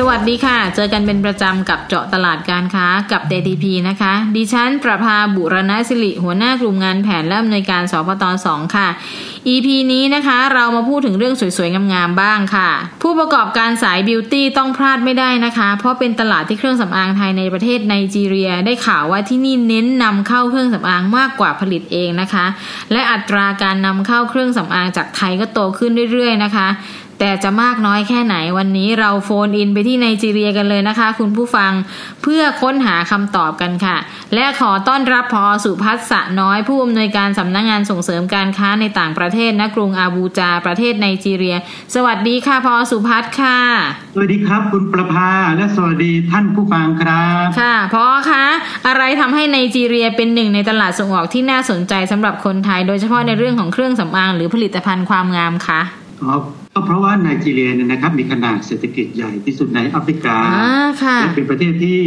สวัสดีค่ะ เจอกันเป็นประจำกับเจาะตลาดการค้ากับ DTP นะคะ ดิฉันประภาบุรณสิริหัวหน้ากลุ่มงานแผนและอำนวยการสพตสองค่ะ EP นี้นะคะเรามาพูดถึงเรื่องสวยๆ งามๆ บ้างค่ะ ผู้ประกอบการสายบิวตี้ต้องพลาดไม่ได้นะคะ เพราะเป็นตลาดที่เครื่องสำอางไทยในประเทศไนจีเรีย ได้ข่าวว่าที่นี่เน้นนำเข้าเครื่องสำอางมากกว่าผลิตเองนะคะ และอัตราการนำเข้าเครื่องสำอางจากไทยก็โตขึ้นเรื่อยๆ นะคะ แต่จะมากน้อยแค่ไหนวันนี้เราโฟนอินไปที่ไนจีเรียกันเลยนะคะ คุณผู้ฟังเพื่อค้นหาคำตอบกันค่ะ และขอต้อนรับพอสุพัฒน์สะน้อยผู้อำนวยการสำนักงงานส่งเสริมการค้าในต่างประเทศณกรุงอาบูจาประเทศไนจีเรีย สวัสดีค่ะพอสุพัฒน์ค่ะ สวัสดีครับคุณประภาและสวัสดีท่านผู้ฟังครับค่ะพอคะอะไรทำให้ไนจีเรียเป็นหนึ่งในตลาดส่งออกที่น่าสนใจสำหรับคนไทย โดยเฉพาะในเรื่องของเครื่องสำอางหรือผลิตภัณฑ์ความงามคะ ก็เพราะว่าไนจีเรียเนี่ยนะครับมีขนาดเศรษฐกิจใหญ่ที่สุดในแอฟริกาและเป็นประเทศที่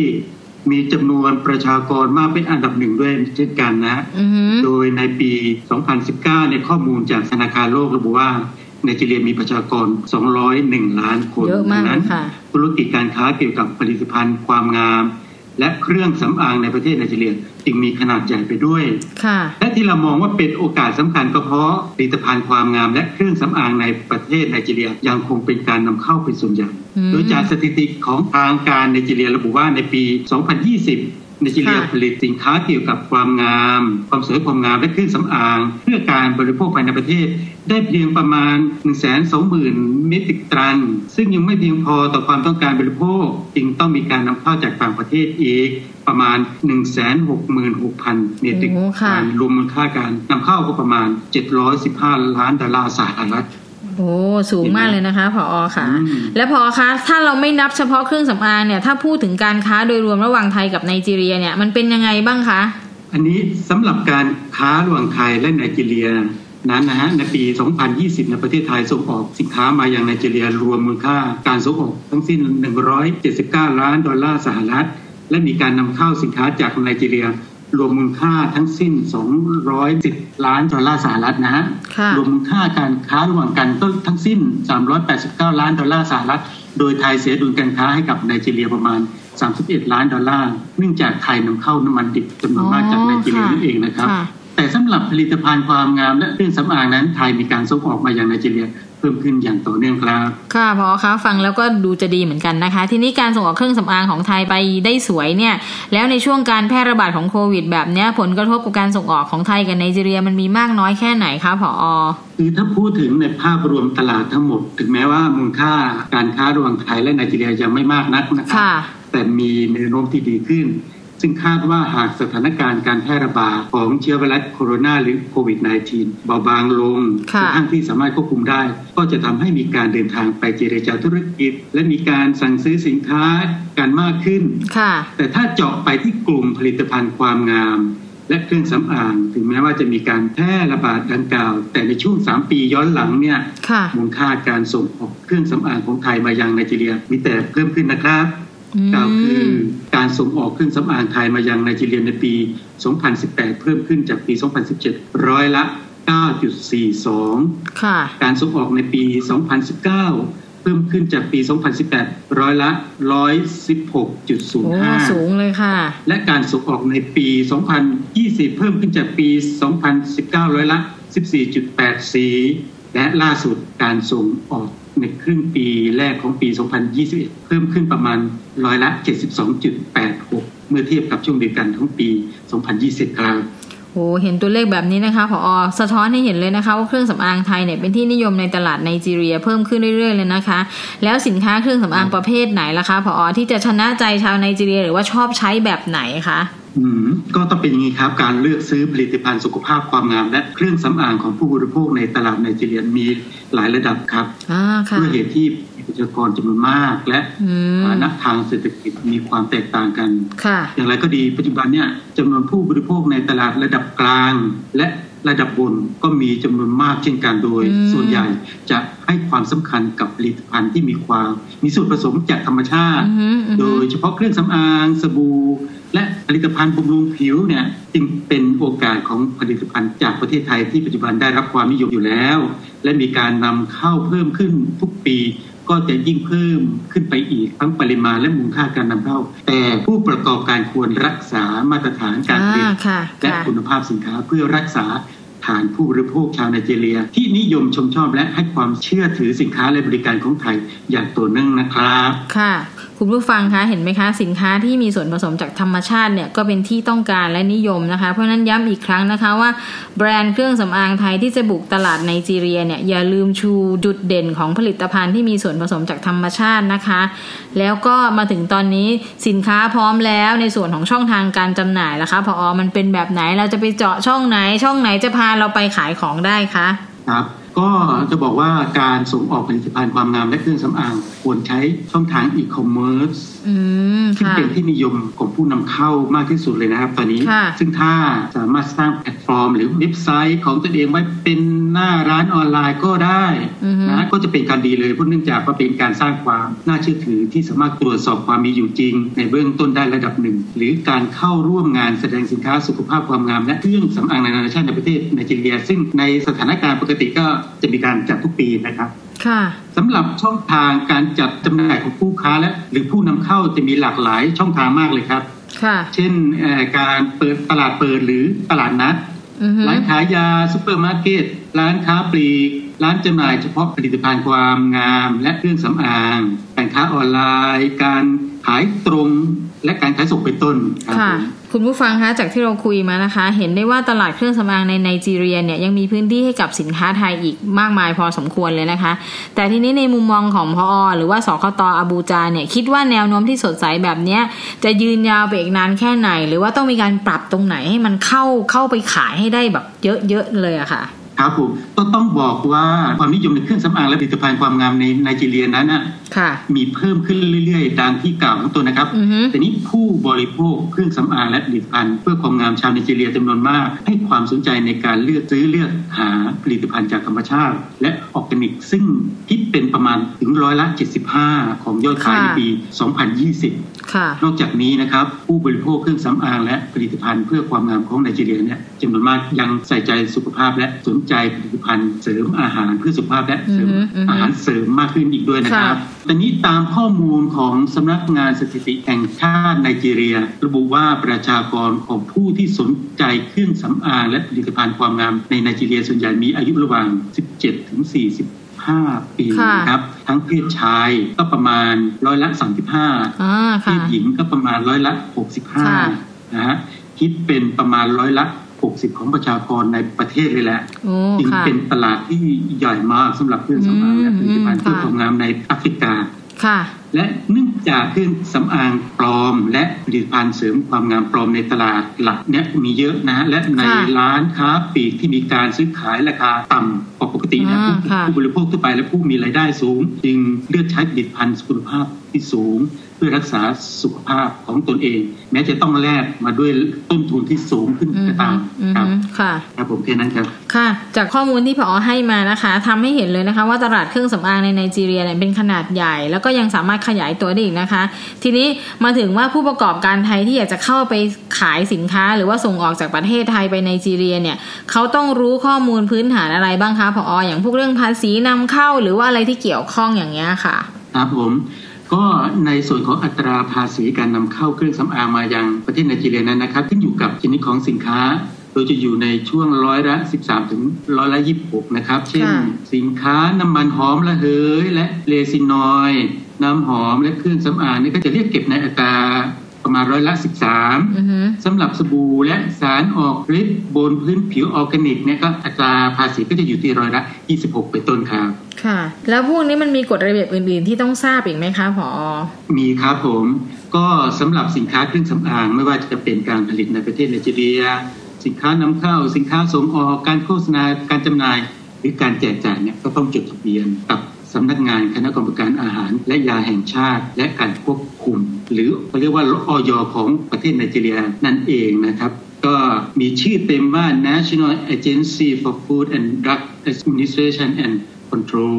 มีจำนวนประชากรมากเป็นอันดับหนึ่งด้วยเช่นกันนะ โดยในปี 2019 ในข้อมูลจากธนาคารโลกระบุว่าไนจีเรียมีประชากร 201 ล้านคนนั้น ธุรกิจการค้าเกี่ยวกับผลิตภัณฑ์ความงาม และเครื่องสำอางในประเทศไนจีเรียจึงมีขนาดใหญ่ไปด้วยและที่เรามองว่าเป็นโอกาสสำคัญก็เพราะผลิตภัณฑ์ความงามและเครื่องสำอางในประเทศไนจีเรียยังคงเป็นการนำเข้าเป็นส่วนใหญ่โดยจากสถิติของทางการไนจีเรียระบุว่าในปี 2020 ในจีเรียผลิตสินค้าเกี่ยวกับความงาม ความสวยความงามและเครื่องสำอาง เพื่อการบริโภคภายในประเทศ ได้เพียงประมาณ 1 2 0 0 0 0เมตริกตัน ซึ่งยังไม่เพียงพอต่อความต้องการบริโภค จึงต้องมีการนำเข้าจากต่างประเทศอีกประมาณ 166,000 เมตริกตันรวมมูลค่าการนำเข้าก็ประมาณ 715 ล้านดอลลาร์สหรัฐ โอ้สูงมากเลยนะคะพออค่ะ และพอคะถ้าเราไม่นับเฉพาะเครื่องสำอางเนี่ยถ้าพูดถึงการค้าโดยรวมระหว่างไทยกับไนจีเรียเนี่ยมันเป็นยังไงบ้างคะ อันนี้สำหรับการค้าระหว่างไทยและไนจีเรียนั้นนะฮะในปี 2020ในประเทศไทยส่งออกสินค้ามาอย่างไนจีเรียรวมมูลค่าการส่งออกทั้งสิ้น 179 ล้านดอลลาร์สหรัฐ และมีการนำเข้าสินค้าจากไนจีเรีย รวมมูลค่าทั้งสิ้น 210 ล้านดอลลาร์สหรัฐนะฮะ รวมมูลค่าการค้าระหว่างกันก็ทั้งสิ้น 389 ล้านดอลลาร์สหรัฐ โดยไทยเสียดุลการค้าให้กับไนจีเรียประมาณ 31 ล้านดอลลาร์ เนื่องจากไทยนำเข้าน้ำมันดิบจำนวนมากจากไนจีเรียนั่นเองนะครับ แต่สำหรับผลิตภัณฑ์ความงามและเครื่องสำอางนั้นไทยมีการส่งออกมาอย่างไนจีเรีย เพิ่มขึ้นอย่างต่อเนื่องครับ ค่ะพอคะฟังแล้วก็ดูจะดีเหมือนกันนะคะ ทีนี้การส่งออกเครื่องสำอางของไทยไปได้สวยเนี่ย แล้วในช่วงการแพร่ระบาดของโควิด แบบนี้ผลกระทบกับการส่งออกของไทยกับไนจีเรียมันมีมากน้อยแค่ไหนคะพอคือถ้าพูดถึงในภาพรวมตลาดทั้งหมด ถึงแม้ว่ามูลค่าการค้าระหว่างไทยและไนจีเรียยังไม่มากนักนะครับแต่มีแนวโน้มที่ดีขึ้น ซึ่งคาดว่าหากสถานการณ์การแพร่ระบาดของเชื้อไวรัสโคโรนาหรือโควิด -19 เบาบางลงกระทั่งที่สามารถควบคุมได้ ก็จะทำให้มีการเดินทางไปเจรจาธุรกิจ และมีการสั่งซื้อสินค้ากันมากขึ้น แต่ถ้าเจาะไปที่กลุ่มผลิตภัณฑ์ความงามและเครื่องสำอางถึงแม้ว่าจะมีการแพร่ระบาดดังกล่าว แต่ในช่วง 3 ปีย้อนหลังเนี่ยมูลค่าการส่งออกเครื่องสำอางของไทยมายังไนจีเรียมีแต่เพิ่มขึ้นนะครับ กล่าวคือการส่งออกเครื่องสำอางไทยมายังไนจีเรียในปี 2018 เพิ่มขึ้นจากปี 2017 ร้อยละ 9.42 ค่ะ การส่งออกในปี 2019 เพิ่มขึ้นจากปี 2018 ร้อยละ 116.05 สูงเลยค่ะ และการส่งออกในปี 2020 เพิ่มขึ้นจากปี 2019 ร้อยละ 14.84 และล่าสุดการส่งออกในครึ่งปีแรกของปี 2021 เพิ่มขึ้นประมาณร้อยละ 72.86 เมื่อเทียบกับช่วงเดียวกันของปี 2020 ครับโอ้เห็นตัวเลขแบบนี้นะคะผอสะท้อนให้เห็นเลยนะคะว่าเครื่องสำอางไทยเนี่ยเป็นที่นิยมในตลาดไนจีเรียเพิ่มขึ้นเรื่อยๆเลยนะคะ แล้วสินค้าเครื่องสำอางประเภทไหนล่ะคะผอที่จะชนะใจชาวไนจีเรียหรือว่าชอบใช้แบบไหนคะ ก็ต้องเป็นอย่างนี้ครับการเลือกซื้อผลิตภัณฑ์สุขภาพความงาม และเครื่องสำอางของผู้บริโภคในตลาดไนจีเรียมีหลายระดับครับด้วยเหตุที่ประชากรจำนวนมาก และฐานะทางเศรษฐกิจมีความแตกต่างกัน อย่างไรก็ดีปัจจุบันเนี่ยจำนวนผู้บริโภคในตลาดระดับกลาง และระดับบนก็มีจำนวนมากเช่นกันโดย ส่วนใหญ่จะให้ความสำคัญกับผลิตภัณฑ์ที่มีความมีส่วนผสมจากธรรมชาติ โดยเฉพาะเครื่องสำอางสบู่ และผลิตภัณฑ์บำรุงผิวเนี่ยจึงเป็นโอกาสของผลิตภัณฑ์จากประเทศไทยที่ปัจจุบันได้รับความนิยมอยู่แล้ว และมีการนำเข้าเพิ่มขึ้นทุกปีก็จะยิ่งเพิ่มขึ้นไปอีกทั้งปริมาณและมูลค่าการนำเข้า แต่ผู้ประกอบการควรรักษามาตรฐานการผลิตและคุณภาพสินค้าเพื่อรักษาฐานผู้บริโภคชาวไนจีเรีย ที่นิยมชมชอบและให้ความเชื่อถือสินค้าและบริการของไทยอย่างต่อเนื่องนะครับ ค่ะ คุณผู้ฟังคะเห็นไหมคะ สินค้าที่มีส่วนผสมจากธรรมชาติเนี่ยก็เป็นที่ต้องการและนิยมนะคะ เพราะนั้นย้ำอีกครั้งนะคะว่าแบรนด์เครื่องสำอางไทยที่จะบุกตลาดไนจีเรียเนี่ยอย่าลืมชูจุดเด่นของผลิตภัณฑ์ที่มีส่วนผสมจากธรรมชาตินะคะ แล้วก็มาถึงตอนนี้สินค้าพร้อมแล้วในส่วนของช่องทางการจำหน่ายละคะพออมันเป็นแบบไหนเราจะไปเจาะช่องไหน ช่องไหนจะพาเราไปขายของได้คะครับ ก็จะบอกว่าการส่งออกผลิตภัณฑ์ความงามและเครื่องสำอางควรใช้ช่องทางอีคอมเมิร์ซซึ่งเป็นที่นิยมของผู้นำเข้ามากที่สุดเลยนะครับ ตอนนี้ ซึ่งถ้าสามารถสร้างแพลตฟอร์ม หรือเว็บไซต์ของตัวเองไว้เป็นหน้าร้านออนไลน์ก็ได้นะก็จะเป็นการดีเลยเพราะเนื่องจากว่าเป็นการสร้างความน่าเชื่อถือที่สามารถตรวจสอบความมีอยู่จริง ในเบื้องต้นได้ระดับหนึ่ง หรือการเข้าร่วมงานแสดงสินค้าสุขภาพความงามและเครื่องสำอางนานาชาติในประเทศไนจีเรีย ซึ่งในสถานการณ์ปกติก็จะมีการจัดทุกปีนะครับสำหรับช่องทางการจัดจำหน่ายของผู้ค้าและหรือผู้นำเข้าจะมีหลากหลายช่องทางมากเลยครับเช่นการเปิดตลาดเปิดหรือตลาดนัดร้านขายยาซุปเปอร์มาร์เก็ตร้านค้าปลีก ร้านจำหน่ายเฉพาะผลิตภัณฑ์ความงาม และเครื่องสำอางการค้าออนไลน์ การขายตรงและการขายส่งเป็นต้นค่ะ คุณผู้ฟังคะจากที่เราคุยมานะคะ เห็นได้ว่าตลาดเครื่องสำอางในไนจีเรียเนี่ยยังมีพื้นที่ให้กับสินค้าไทยอีกมากมายพอสมควรเลยนะคะ แต่ทีนี้ในมุมมองของผอ.หรือว่าสคต.อาบูจาเนี่ยคิดว่าแนวโน้มที่สดใสแบบนี้จะยืนยาวไปอีกนานแค่ไหน หรือว่าต้องมีการปรับตรงไหนให้มันเข้าเข้าไปขายให้ได้แบบเยอะๆเลยอะค่ะ ครับผมก็ต้องบอกว่าความนิยมในเครื่องสำอางและผลิตภัณฑ์ความงามในไนจีเรียนั้นนะมีเพิ่มขึ้นเรื่อยๆตามที่กล่าวข้างต้นนะครับ แต่นี้ผู้บริโภคเครื่องสำอางและผลิตภัณฑ์เพื่อความงามชาวไนจีเรียจำนวนมาก ให้ความสนใจในการเลือกซื้อเลือกหาผลิตภัณฑ์จากธรรมชาติ และออร์แกนิก ซึ่งคิดเป็นประมาณถึงร้อยละ 75 ของยอดขายในปี 2020 นอกจากนี้นะครับผู้บริโภคเครื่องสำอางและผลิตภัณฑ์เพื่อความงามของไนจีเรียเนี่ยจำนวนมากยังใส่ใจสุขภาพและสนใจผลิตภัณฑ์เสริมอาหารเพื่อสุขภาพและเสริมอาหารเสริมมากขึ้นอีกด้วยนะครับตอนนี้ตามข้อมูลของสำนักงานสถิติแห่งชาติไนจีเรีย ระบุว่าประชากรของผู้ที่สนใจเครื่องสำอางและผลิตภัณฑ์ความงามในไนจีเรียส่วนใหญ่มีอายุระหว่าง 17 ถึง 40 5ปีนะครับทั้งเพศชายก็ประมาณร้อยละ 35 เพศหญิงก็ประมาณร้อยละ 65นะฮะคิดเป็นประมาณร้อยละ 60 ของประชากรในประเทศเลยแหละจึงเป็นตลาดที่ใหญ่มากสำหรับเครื่องสำอางและผลิตภัณฑ์เครื่องสำอางในแอฟริกาและเนื่องจากเครื่องสำอางปลอม และผลิตภัณฑ์เสริมความงามปลอมในตลาดหลักเนี้ยมีเยอะนะ และในร้านค้าปลีกที่มีการซื้อขายราคาต่ำกว่าปกตินะผู้บริโภคทั่วไปและผู้มีรายได้สูง จึงเลือกใช้ผลิตภัณฑ์คุณภาพที่สูงพื่อรักษาสุขภาพของตนเอง แม้จะต้องแลกมาด้วยต้นทุนที่สูงขึ้นก็ตามครับค่ะครับผมแค่นั้นครับค่ะ จากข้อมูลที่พอให้มานะคะทำให้เห็นเลยนะคะ ว่าตลาดเครื่องสำอางในไนจีเรียเนี่ยเป็นขนาดใหญ่ แล้วก็ยังสามารถขยายตัวได้อีกนะคะ ทีนี้มาถึงว่าผู้ประกอบการไทยที่อยากจะเข้าไปขายสินค้า หรือว่าส่งออกจากประเทศไทยไปไนจีเรียเนี่ยเขาต้องรู้ข้อมูลพื้นฐานอะไรบ้างคะพอออย่างพวกเรื่องภาษีนำเข้าหรือว่าอะไรที่เกี่ยวข้องอย่างเงี้ยค่ะ ครับผมก็ในส่วนของอัตราภาษีการนำเข้าเครื่องสำอางมายังประเทศไนจีเรียนั้นนะครับขึ้นอยู่กับชนิดของสินค้า โดยจะอยู่ในช่วงร้อยละ 13 ถึงร้อยละ 26 นะครับ เช่น สินค้าน้ำมันหอมระเหย และ resinoid น้ำหอมและเครื่องสำอางนี่ก็จะเรียกเก็บในอัตราประมาณร้อยละสิบสามสำหรับสบู่และสารออกฤทธิ์บนพื้นผิวออร์แกนิกเนี่ยก็อัตราภาษีก็จะอยู่ที่ร้อยละยี่สิบหกเป็นต้นครับ ค่ะ แล้วพวกนี้มันมีกฎระเบียบอื่น ๆ ที่ต้องทราบอีกไหมคะผอ มีครับผม ก็สำหรับสินค้าเครื่องสำอางไม่ว่าจะเป็นการผลิตในประเทศไนจีเรีย สินค้านำเข้า สินค้าส่งออกการโฆษณาการจำหน่าย หรือการแจกจ่ายเนี่ยก็ต้องจดทะเบียนกับสำนักงานคณะกรรมการอาหารและยาแห่งชาติ และการควบคุม หรือเขาเรียกว่าออยของประเทศไนจีเรียนั่นเองนะครับ ก็มีชื่อเต็มว่า National Agency for Food and Drug Administration and Control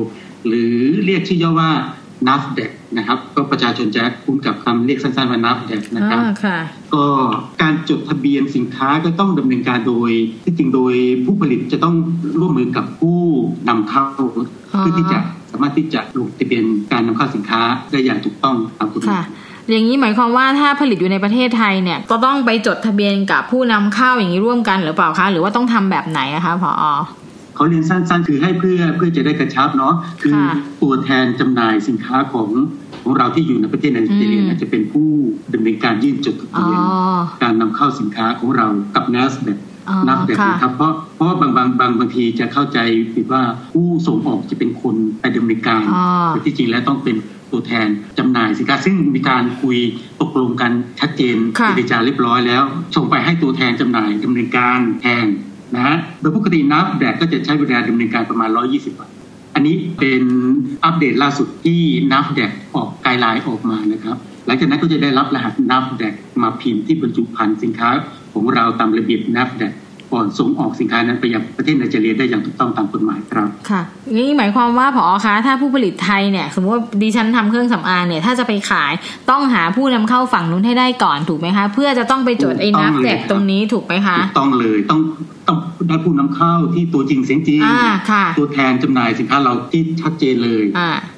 หรือเรียกชื่อย่อว่า NAFDAC นะครับ ก็ประชาชนจะคุ้นกับคำเรียกสั้นๆว่า NAFDAC นะครับก็การจดทะเบียนสินค้าก็ต้องดำเนินการโดย ที่จริงโดยผู้ผลิตจะต้องร่วมมือกับผู้นำเข้าเพื่อที่จะสามารถที่จะลงทะเบียนการนำเข้าสินค้าได้อย่างถูกต้องตามกฎหมายอย่างนี้หมายความว่าถ้าผลิตอยู่ในประเทศไทยเนี่ยก็ต้องไปจดทะเบียนกับผู้นำเข้าอย่างนี้ร่วมกันหรือเปล่าคะ หรือว่าต้องทำแบบไหนอะคะพอ เขาเรียนสั้น ๆ คือให้เพื่อเพื่อจะได้กระชับเนาะคือตัวแทนจำหน่ายสินค้าของของเราที่อยู่ในประเทศไนจีเรียจะเป็นผู้ดำเนินการยื่นจดทะเบียนการนำเข้าสินค้าของเรากับ n a s แบบนับแบบนะครับเพราะเพราะบางบางบางบางทีจะเข้าใจผิดว่าผู้ส่งออกจะเป็นคนไปดำเนินการแต่ที่จริงแล้วต้องเป็นตัวแทนจำหน่ายสินค้าซึ่งมีการคุยตกลงกันชัดเจนเจรจาเรียบร้อยแล้วส่งไปให้ตัวแทนจำหน่ายดำเนินการแทน นะฮะโดยปกตินับแดกก็จะใช้เวลาดำเนินการประมาณ 120 วัน อันนี้เป็นอัปเดตล่าสุดที่นับแดกออกไกด์ไลน์ออกมานะครับ หลังจากนั้นก็จะได้รับรหัสนับแดกมาพิมพ์ที่บรรจุภัณฑ์สินค้าของเราตามระเบียบนับแดกก่อนส่งออกสินค้านั้นไปยังประเทศไนจีเรียได้อย่างถูกต้องตามกฎหมายครับ ค่ะนี่หมายความว่าผอคะถ้าผู้ผลิตไทยเนี่ย สมมติว่าดิฉันทำเครื่องสำอางเนี่ยถ้าจะไปขายต้องหาผู้นำเข้าฝั่งนู้นให้ได้ก่อนถูกไหมคะ เพื่อจะต้องไปจดไอ้นับแจกตรงนี้ถูกไหมคะถูกต้องเลยต้อง ต้องได้ผู้นำเข้าที่ตัวจริงเสียงจริงตัวแทนจำหน่ายสินค้าเราที่ชัดเจนเลย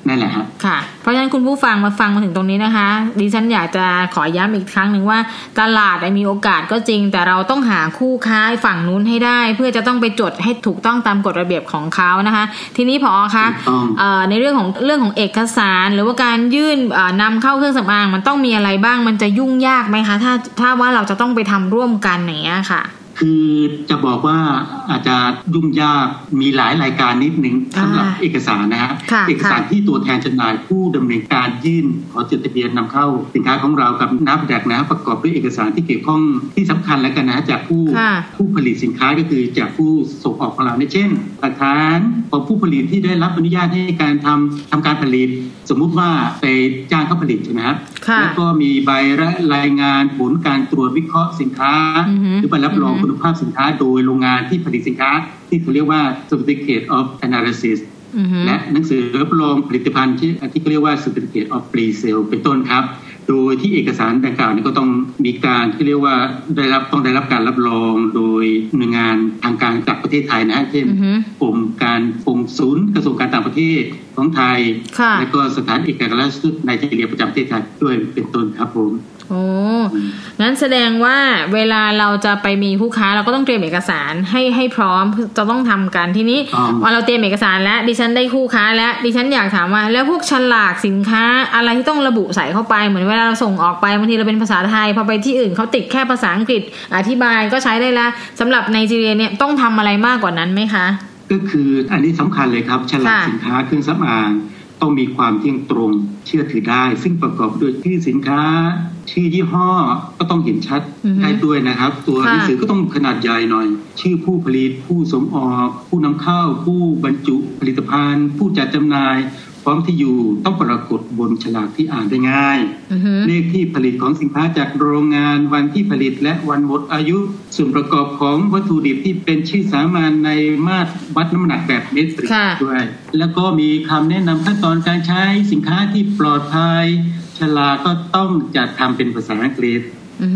นั่นแหละครับค่ะ เพราะฉะนั้นคุณผู้ฟังมาฟังมาถึงตรงนี้นะคะ ดิฉันอยากจะขอย้ำอีกครั้งหนึ่งว่า ตลาดมีโอกาสก็จริง แต่เราต้องหาคู่ค้าฝั่งนู้นให้ได้ เพื่อจะต้องไปจดให้ถูกต้องตามกฎระเบียบของเขานะคะ ทีนี้พอคะในเรื่องของเรื่องของเอกสาร หรือว่าการยื่นนำเข้าเครื่องสำอางมันต้องมีอะไรบ้างมันจะยุ่งยากไหมคะ ถ้าถ้าว่าเราจะต้องไปทำร่วมกันอย่างเงี้ยค่ะ คือจะบอกว่าอาจจะยุ่งยากมีหลายรายการนิดนึงสำหรับเอกสารนะฮะเอกสารที่ตัวแทนจำหน่ายผู้ดำเนินการยื่นขอจดทะเบียนนำเข้าสินค้าของเรากับนับแดกนะประกอบด้วยเอกสารที่เกี่ยวข้องที่สำคัญแล้วกันนะจากผู้ผู้ผลิตสินค้าก็คือจากผู้ส่งออกของเราในเช่นหลักฐานของผู้ผลิตที่ได้รับอนุญาตให้การทำทำการผลิต สมมุติว่าไปจ้างเขาผลิตใช่ไหมครับแล้วก็มีใบรายงานผลการตรวจวิเคราะห์สินค้า หรือใบรับรองคุณภาพสินค้าโดยโรงงานที่ผลิตสินค้า ที่เขาเรียกว่า Certificate of Analysis และหนังสือรับรองผลิตภัณฑ์ที่ที่เขาเรียกว่า Certificate of Pre-Sale เป็นต้นครับ โดยที่เอกสารดังกล่าวนี้ก็ต้องมีการที่เรียกว่าได้รับต้องได้รับการรับรองโดยหน่วยงานทางการจากประเทศไทยนะเช่นกรมการกงศูนย์กระทรวงการต่างประเทศของไทย และก็สถานเอกอัครราชทูตในจีเรียประจำประเทศไทยด้วยเป็นต้นครับผม โอ้งั้นแสดงว่าเวลาเราจะไปมีผู้ค้าเราก็ต้องเตรียมเอกสารให้ให้พร้อมจะต้องทำกันทีนี้ว่าเราเตรียมเอกสารแล้วดิฉันได้คู่ค้าแล้วดิฉันอยากถามว่า แล้วพวกฉลากสินค้าอะไรที่ต้องระบุใส่เข้าไปเหมือนเวลาเราส่งออกไปบางทีเราเป็นภาษาไทยพอไปที่อื่นเขาติดแค่ภาษาอังกฤษอธิบายก็ใช้ได้แล้วสำหรับในจีเรียเนี่ยต้องทำอะไรมากกว่านั้นไหมคะ ก็คืออันนี้สำคัญเลยครับฉลากสินค้าเครื่องสำอาง ต้องมีความเที่ยงตรงเชื่อถือได้ ซึ่งประกอบด้วยชื่อสินค้าชื่อยี่ห้อก็ต้องเห็นชัดได้ด้วยนะครับ ตัวหนังสือก็ต้องขนาดใหญ่หน่อย ชื่อผู้ผลิตผู้ส่งออก ผู้นำเข้า ผู้บรรจุผลิตภัณฑ์ ผู้จัดจำหน่าย พร้อมที่อยู่ต้องปรากฏบนฉลากที่อ่านได้ง่าย เลขที่ผลิตของสินค้าจากโรงงานวันที่ผลิตและวันหมดอายุ ส่วนประกอบของวัตถุดิบที่เป็นชื่อสามัญในมาตรวัดน้ำหนักแบบเมตริกด้วย แล้วก็มีคำแนะนำขั้นตอนการใช้สินค้าที่ปลอดภัย ฉลากก็ต้องจัดทำเป็นภาษาอังกฤษ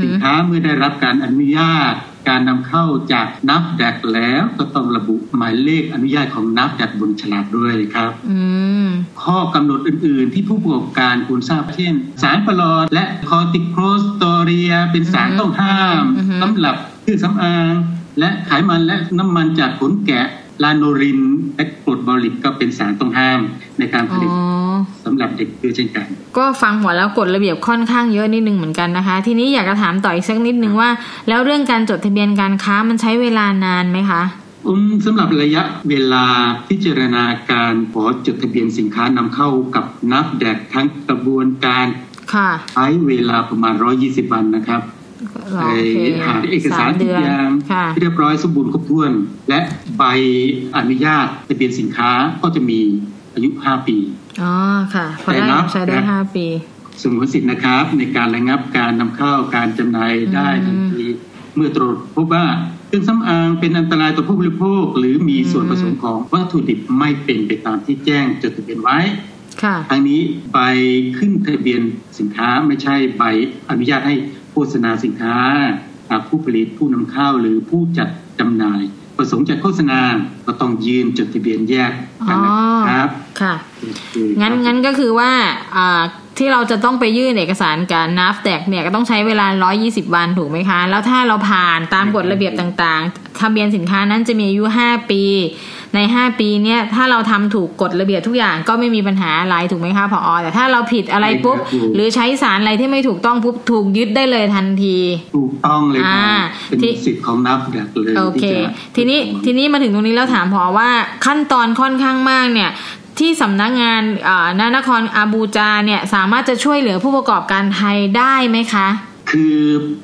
สินค้าเมื่อได้รับการอนุญาต การนำเข้าจากนับดักแล้วก็ต้องระบุหมายเลขอนุญาตของนับดักบนฉลากด้วยครับข้อกำหนดอื่น ๆ ที่ผู้ประกอบการควรทราบเช่น สารปลอดและคอติโครสตอเรีย เป็นสารต้องห้ามสำหรับเครื่องสำอางและไขมันและน้ำมันจากขนแกะ ลาโนรินและกรดบอริกก็เป็นสารต้องห้ามในการผลิตสำหรับเด็กด้วยเช่นกัน ก็ฟังหัวแล้วกฎระเบียบค่อนข้างเยอะนิดนึงเหมือนกันนะคะ ทีนี้อยากจะถามต่ออีกสักนิดนึงว่า แล้วเรื่องการจดทะเบียนการค้ามันใช้เวลานานไหมคะอืมสำหรับระยะเวลาพิจารณาการขอจดทะเบียนสินค้านำเข้ากับนับแดกทั้งกระบวนการใช้เวลาประมาณ 120 วันนะครับ ไปหาเอกสารทุกอย่างที่เรียบร้อยสมบูรณ์ครบถ้วน และใบอนุญาตทะเบียนสินค้าก็จะมีอายุ5ปีอ๋อค่ะพอได้ใช้ได้5ปีสมมติสิทธิ์นะครับ ในการระงับการนำเข้าการจำหน่ายได้ทันทีเมื่อตรวจพบว่าเครื่องสำอางเป็นอันตรายต่อผู้บริโภค หรือมีส่วนผสมของวัตถุดิบไม่เป็นไปตามที่แจ้งจดทะเบียนไว้ทางนี้ใบขึ้นทะเบียนสินค้าไม่ใช่ใบอนุญาตให้โฆษณาสินค้าผู้ผลิตผู้นำเข้าหรือผู้จัดจำหน่าย ประสงค์จะโฆษณาก็ต้องยืนจดทะเบียนแยกกันนะครับค่ะงั้นงั้นก็คือว่าที่เราจะต้องไปยื่นเอกสารกับนัฟแตกเนี่ยก็ต้องใช้เวลา 120 วันถูกไหมคะ แล้วถ้าเราผ่านตามกฎระเบียบต่างๆ ทะเบียนสินค้านั้นจะมีอายุ 5 ปี ใน 5 ปีเนี่ยถ้าเราทำถูกกฎระเบียบทุกอย่างก็ไม่มีปัญหาอะไรถูกไหมคะพออแต่ถ้าเราผิดอะไรปุ๊บหรือใช้สารอะไรที่ไม่ถูกต้องปุ๊บถูกยึดได้เลยทันที ถูกต้องเลยเป็นสิทธิ์ของนับแตกเลยโอเค ทีนี้ทีนี้มาถึงตรงนี้แล้วถามพอว่าขั้นตอนค่อนข้างมากเนี่ยที่สำนักงานนครอาบูจาเนี่ยสามารถจะช่วยเหลือผู้ประกอบการไทยได้ไหมคะ คือ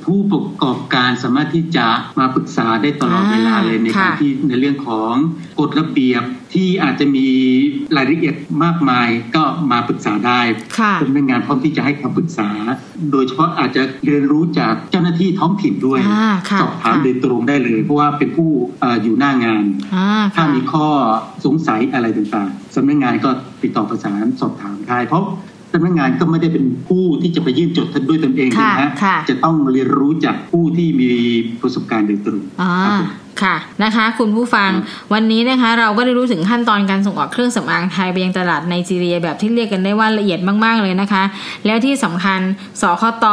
ผู้ประกอบการสามารถที่จะมาปรึกษาได้ตลอดเวลาเลยในการที่ในเรื่องของกฎระเบียบที่อาจจะมีรายละเอียดมากมายก็มาปรึกษาได้สำนักงานพร้อมที่จะให้คำปรึกษา โดยเฉพาะอาจจะเรียนรู้จากเจ้าหน้าที่ท้องถิ่นด้วยสอบถามโดยตรงได้เลย เพราะว่าเป็นผู้อยู่หน้างาน ถ้ามีข้อสงสัยอะไรต่างๆสำนักงานก็ติดต่อประสานสอบถามได้เพราะ สำนักงานก็ไม่ได้เป็นผู้ที่จะไปยื่นจดทันด้วยตนเองนะฮะจะต้องเรียนรู้จากผู้ที่มีประสบการณ์โดยตรงค่ค่ะนะคะคุณผู้ฟังวันนี้นะคะเราก็ได้รู้ถึงขั้นตอนการส่งออกเครื่องสำอางไทยไปยังตลาดไนจีเรียแบบที่เรียกกันได้ว่าละเอียดมาก ๆ เลยนะคะ แล้วที่สำคัญสคต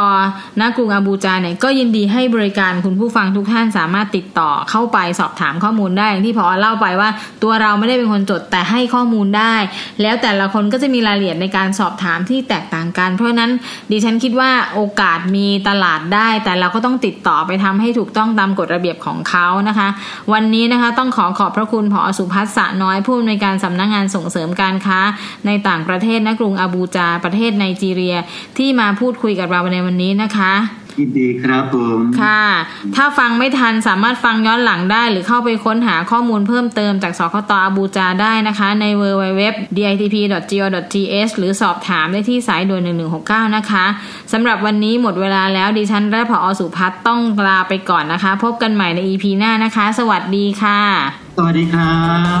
ณกรุงอาบูจาเนี่ยก็ยินดีให้บริการคุณผู้ฟังทุกท่านสามารถติดต่อเข้าไปสอบถามข้อมูลได้อย่างที่พอเล่าไปว่า ตัวเราไม่ได้เป็นคนจดแต่ให้ข้อมูลได้ แล้วแต่ละคนก็จะมีรายละเอียดในการสอบถามที่แตกต่างกัน เพราะนั้นดิฉันคิดว่าโอกาสมีตลาดได้ แต่เราก็ต้องติดต่อไปทำให้ถูกต้องตามกฎระเบียบของเขานะคะวันนี้นะคะต้องขอขอบพระคุณผอสุพัฒน์สะน้อยผู้อำนวยการสำนักงงานส่งเสริมการค้า ในต่างประเทศนกรุงอาบูจาประเทศไนจีเรีย ที่มาพูดคุยกับเราในวันนี้นะคะ ยินดีครับผมค่ะ ถ้าฟังไม่ทันสามารถฟังย้อนหลังได้ หรือเข้าไปค้นหาข้อมูลเพิ่มเติมจากสคตอาบูจาได้นะคะ ใน www.ditp.go.th หรือสอบถามได้ที่สายด่วน1169 นะคะสำหรับวันนี้หมดเวลาแล้วดิฉันและผอสุพัฒน์ต้องลาไปก่อนนะคะ พบกันใหม่ใน EP หน้านะคะ สวัสดีค่ะ สวัสดีครับ